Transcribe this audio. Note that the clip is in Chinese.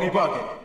We're only bugging.